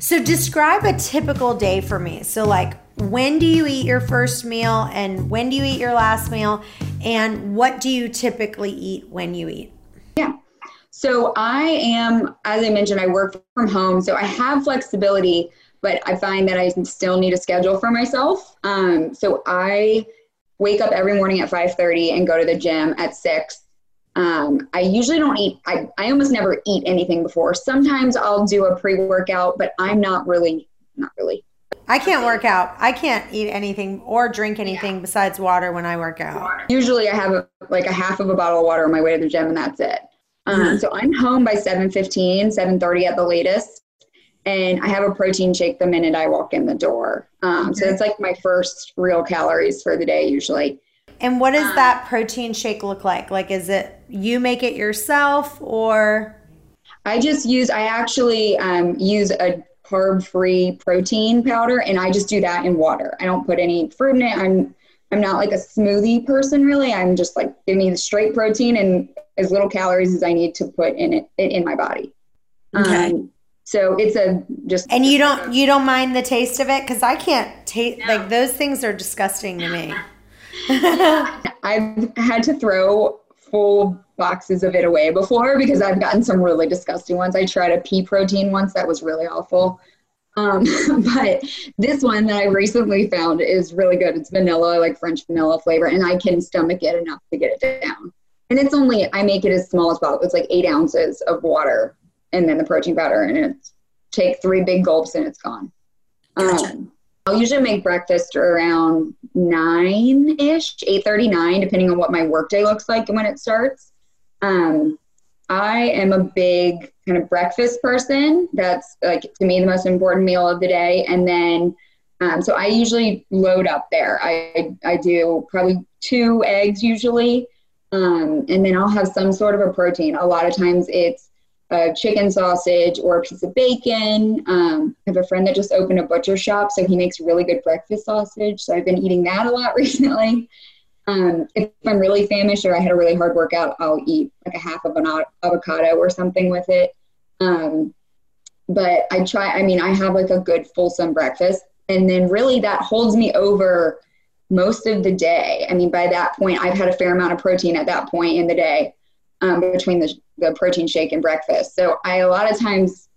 So describe a typical day for me. So like when do you eat your first meal and when do you eat your last meal and what do you typically eat when you eat? Yeah. So I am as I mentioned I work from home so I have flexibility but I find that I still need a schedule for myself. Um, so I wake up every morning at 5:30 and go to the gym at 6 um, I usually don't eat, I, I almost never eat anything before. Sometimes I'll do a pre workout, but I'm not really, not really. I can't work out. I can't eat anything or drink anything yeah. besides water when I work out. Usually I have a, like a half of a bottle of water on my way to the gym and that's it. Um, mm-hmm. So I'm home by 7.15, 7.30 at the latest. And I have a protein shake the minute I walk in the door. Um, so it's like my first real calories for the day usually. And what does um, that protein shake look like? Like, is it you make it yourself or? I just use, I actually um, use a carb free protein powder and I just do that in water. I don't put any fruit in it. I'm, I'm not like a smoothie person really. I'm just like, give me the straight protein and as little calories as I need to put in it in my body. Okay. Um, so it's a just and you don't you don't mind the taste of it because I can't taste no. like those things are disgusting to me. I've had to throw full boxes of it away before because I've gotten some really disgusting ones. I tried a pea protein once that was really awful. Um, but this one that I recently found is really good. It's vanilla, I like French vanilla flavor, and I can stomach it enough to get it down. And it's only, I make it as small as possible. It's like eight ounces of water and then the protein powder, and it's take three big gulps and it's gone. Um, I'll usually make breakfast around nine ish, eight thirty nine, depending on what my workday looks like and when it starts. Um, I am a big kind of breakfast person. That's like to me the most important meal of the day. And then, um, so I usually load up there. I I do probably two eggs usually, um, and then I'll have some sort of a protein. A lot of times it's a chicken sausage or a piece of bacon. Um, I have a friend that just opened a butcher shop, so he makes really good breakfast sausage. So I've been eating that a lot recently. Um, if I'm really famished or I had a really hard workout, I'll eat like a half of an avocado or something with it. Um, but I try, I mean, I have like a good fulsome breakfast. And then really that holds me over most of the day. I mean, by that point, I've had a fair amount of protein at that point in the day um, between the, the protein shake and breakfast. So I a lot of times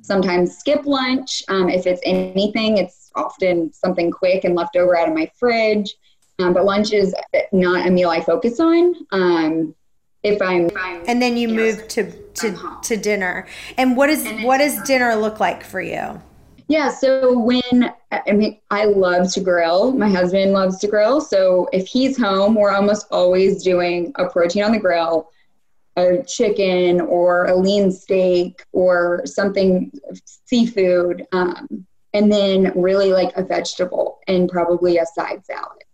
sometimes skip lunch. Um, if it's anything, it's often something quick and left over out of my fridge. Um, but lunch is not a meal I focus on. Um, if I'm, if I'm, and then you, you move know, to to, to dinner. And what is what does dinner look like for you? Yeah, so when I mean, I love to grill. My husband loves to grill. So if he's home, we're almost always doing a protein on the grill a chicken or a lean steak or something seafood um, and then really like a vegetable and probably a side salad.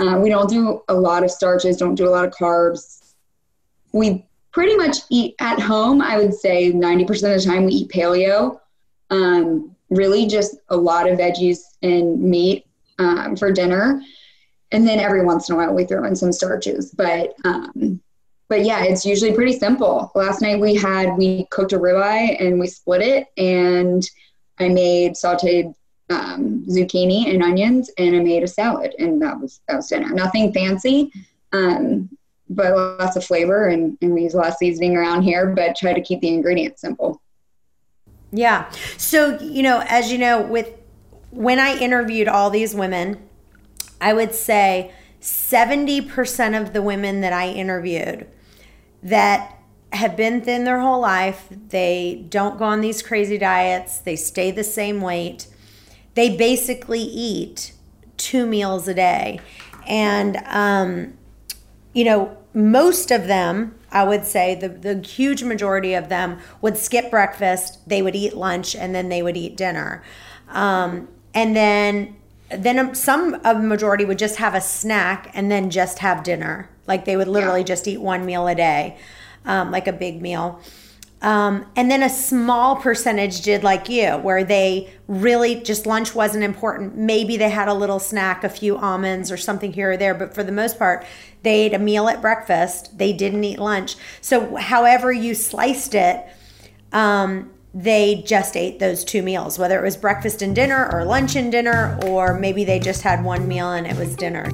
Uh, we don't do a lot of starches don't do a lot of carbs. We pretty much eat at home i would say 90% of the time we eat paleo. Um, really just a lot of veggies and meat um, for dinner. And then every once in a while we throw in some starches but um, but yeah, it's usually pretty simple. Last night we had we cooked a ribeye and we split it, and I made sautéed um, zucchini and onions, and I made a salad, and that was that was dinner. Nothing fancy, um, but lots of flavor, and, and we use a lot of seasoning around here, but try to keep the ingredients simple. Yeah. So you know, as you know, with when I interviewed all these women, I would say. 70% of the women that I interviewed that have been thin their whole life. They don't go on these crazy diets, they stay the same weight. They basically eat two meals a day. And, um, you know, most of them, I would say, the, the huge majority of them would skip breakfast, they would eat lunch, and then they would eat dinner. Um, and then then some of the majority would just have a snack and then just have dinner like they would literally yeah. just eat one meal a day, um, like a big meal. Um, and then a small percentage did like you, where they really just lunch wasn't important. Maybe they had a little snack, a few almonds or something here or there, but for the most part, they ate a meal at breakfast. They didn't eat lunch. So, however you sliced it, um, they just ate those two meals, whether it was breakfast and dinner or lunch and dinner, or maybe they just had one meal and it was dinner.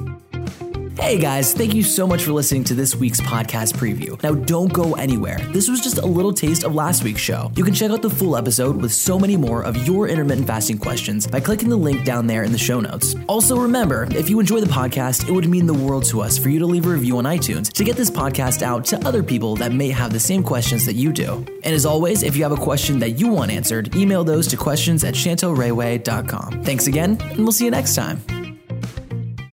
Hey guys, thank you so much for listening to this week's podcast preview. Now, don't go anywhere. This was just a little taste of last week's show. You can check out the full episode with so many more of your intermittent fasting questions by clicking the link down there in the show notes. Also, remember, if you enjoy the podcast, it would mean the world to us for you to leave a review on iTunes to get this podcast out to other people that may have the same questions that you do. And as always, if you have a question that you want answered, email those to questions at chantelrayway.com. Thanks again, and we'll see you next time.